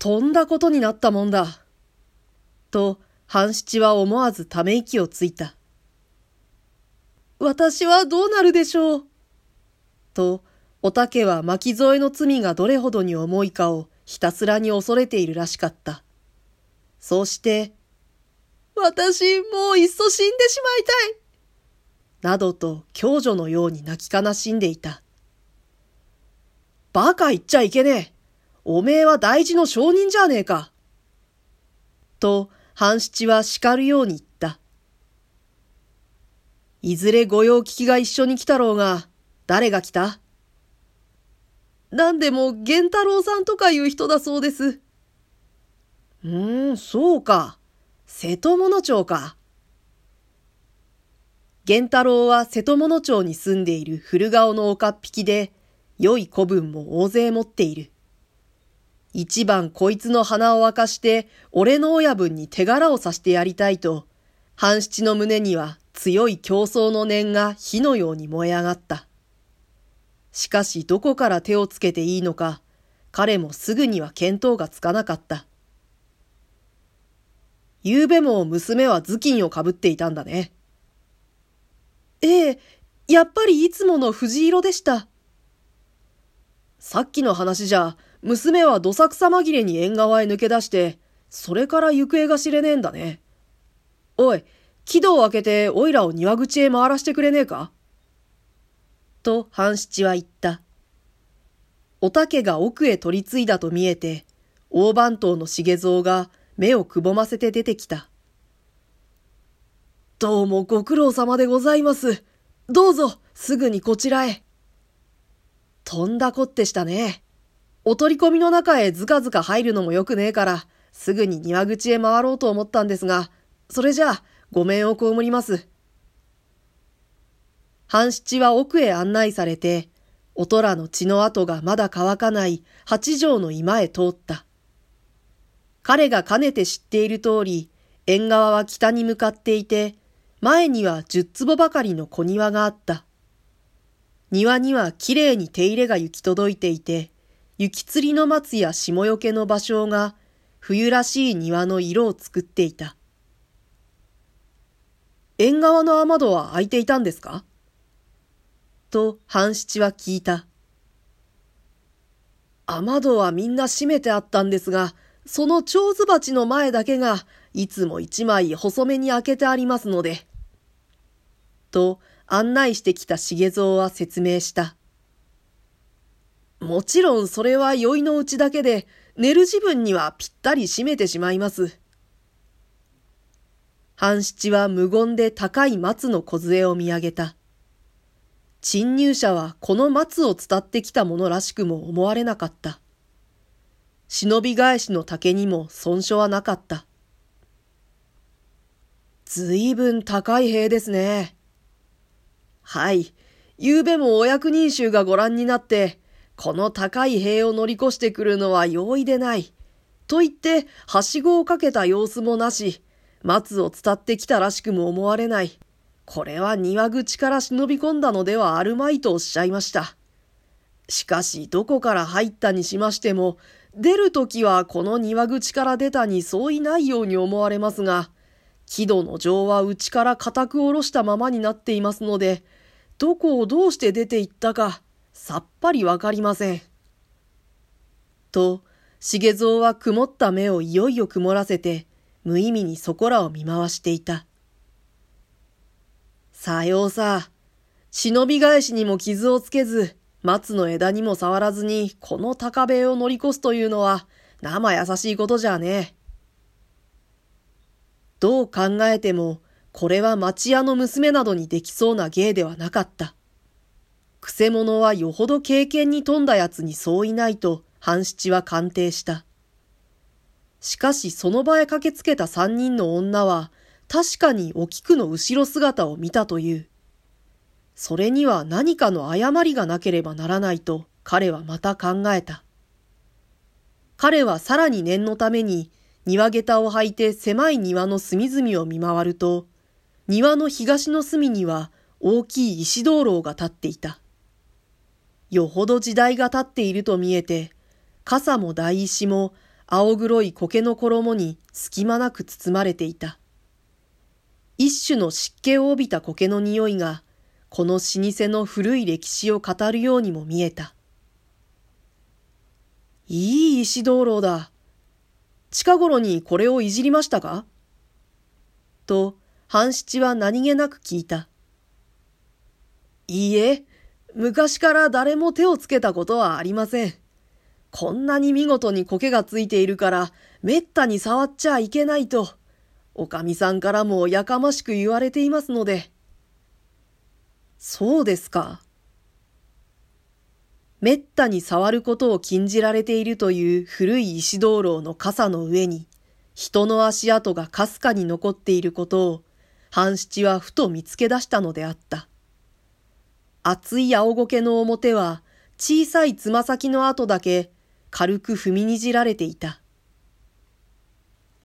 とんだことになったもんだ。と、半七は思わずため息をついた。私はどうなるでしょう？と、おたけは巻き添えの罪がどれほどに重いかをひたすらに恐れているらしかった。そうして、私、もういっそ死んでしまいたい。などと共助のように泣き悲しんでいた。バカ言っちゃいけねえ。おめえは大事の証人じゃねえか。と、半七は叱るように言った。いずれ御用聞きが一緒に来たろうが、誰が来た？何でも源太郎さんとかいう人だそうです。うーん、そうか。瀬戸物町か。源太郎は瀬戸物町に住んでいる古顔の岡っ引きで、良い子分も大勢持っている。一番こいつの鼻を明かして、俺の親分に手柄をさしてやりたいと、半七の胸には強い競争の念が火のように燃え上がった。しかしどこから手をつけていいのか、彼もすぐには見当がつかなかった。昨べも娘は頭巾をかぶっていたんだね。ええ、やっぱりいつもの藤色でした。さっきの話じゃ、娘はどさくさ紛れに縁側へ抜け出して、それから行方が知れねえんだね。おい、木戸を開けておいらを庭口へ回らしてくれねえか？と半七は言った。おたけが奥へ取り継いだと見えて、大番頭の重蔵が目をくぼませて出てきた。どうもご苦労様でございます。どうぞ、すぐにこちらへ。とんだこってしたね。お取り込みの中へずかずか入るのもよくねえから、すぐに庭口へ回ろうと思ったんですが、それじゃあ、ごめんを被ります。半七は奥へ案内されて、おとらの血の跡がまだ乾かない八条の居間へ通った。彼がかねて知っている通り、縁側は北に向かっていて、前には十坪ばかりの小庭があった。庭にはきれいに手入れが行き届いていて、雪吊りの松や霜よけの芭蕉が冬らしい庭の色を作っていた。縁側の雨戸は開いていたんですか？と半七は聞いた。雨戸はみんな閉めてあったんですが、その蝶ズ鉢の前だけがいつも一枚細めに開けてありますので。と案内してきた重蔵は説明した。もちろんそれは酔いのうちだけで、寝る自分にはぴったり閉めてしまいます。半七は無言で高い松の梢を見上げた。侵入者はこの松を伝ってきたものらしくも思われなかった。忍び返しの竹にも損傷はなかった。ずいぶん高い塀ですね。はい。昨べもお役人衆がご覧になって、この高い塀を乗り越してくるのは容易でない。と言って、はしごをかけた様子もなし、松を伝ってきたらしくも思われない。これは庭口から忍び込んだのではあるまいとおっしゃいました。しかし、どこから入ったにしましても、出るときはこの庭口から出たに相違ないように思われますが、木戸の城は内から固く下ろしたままになっていますので、どこをどうして出て行ったか、さっぱりわかりません。と、重蔵は曇った目をいよいよ曇らせて、無意味にそこらを見回していた。さようさ、忍び返しにも傷をつけず、松の枝にも触らずに、この高塀を乗り越すというのは、生優しいことじゃねえ。どう考えても、これは町屋の娘などにできそうな芸ではなかった。くせ者はよほど経験に富んだ奴にそういないと、半七は鑑定した。しかしその場へ駆けつけた三人の女は、確かにお菊の後ろ姿を見たという。それには何かの誤りがなければならないと彼はまた考えた。彼はさらに念のために庭下駄を履いて狭い庭の隅々を見回ると、庭の東の隅には大きい石灯籠が立っていた。よほど時代が経っていると見えて、傘も台石も青黒い苔の衣に隙間なく包まれていた。一種の湿気を帯びた苔の匂いが、この老舗の古い歴史を語るようにも見えた。いい石灯籠だ。近頃にこれをいじりましたか？と、半七は何気なく聞いた。いいえ、昔から誰も手をつけたことはありません。こんなに見事に苔がついているから、めったに触っちゃいけないと、おかみさんからもやかましく言われていますので。そうですか。めったに触ることを禁じられているという古い石灯籠の傘の上に、人の足跡がかすかに残っていることを、半七はふと見つけ出したのであった。厚い青苔の表は、小さいつま先の跡だけ軽く踏みにじられていた。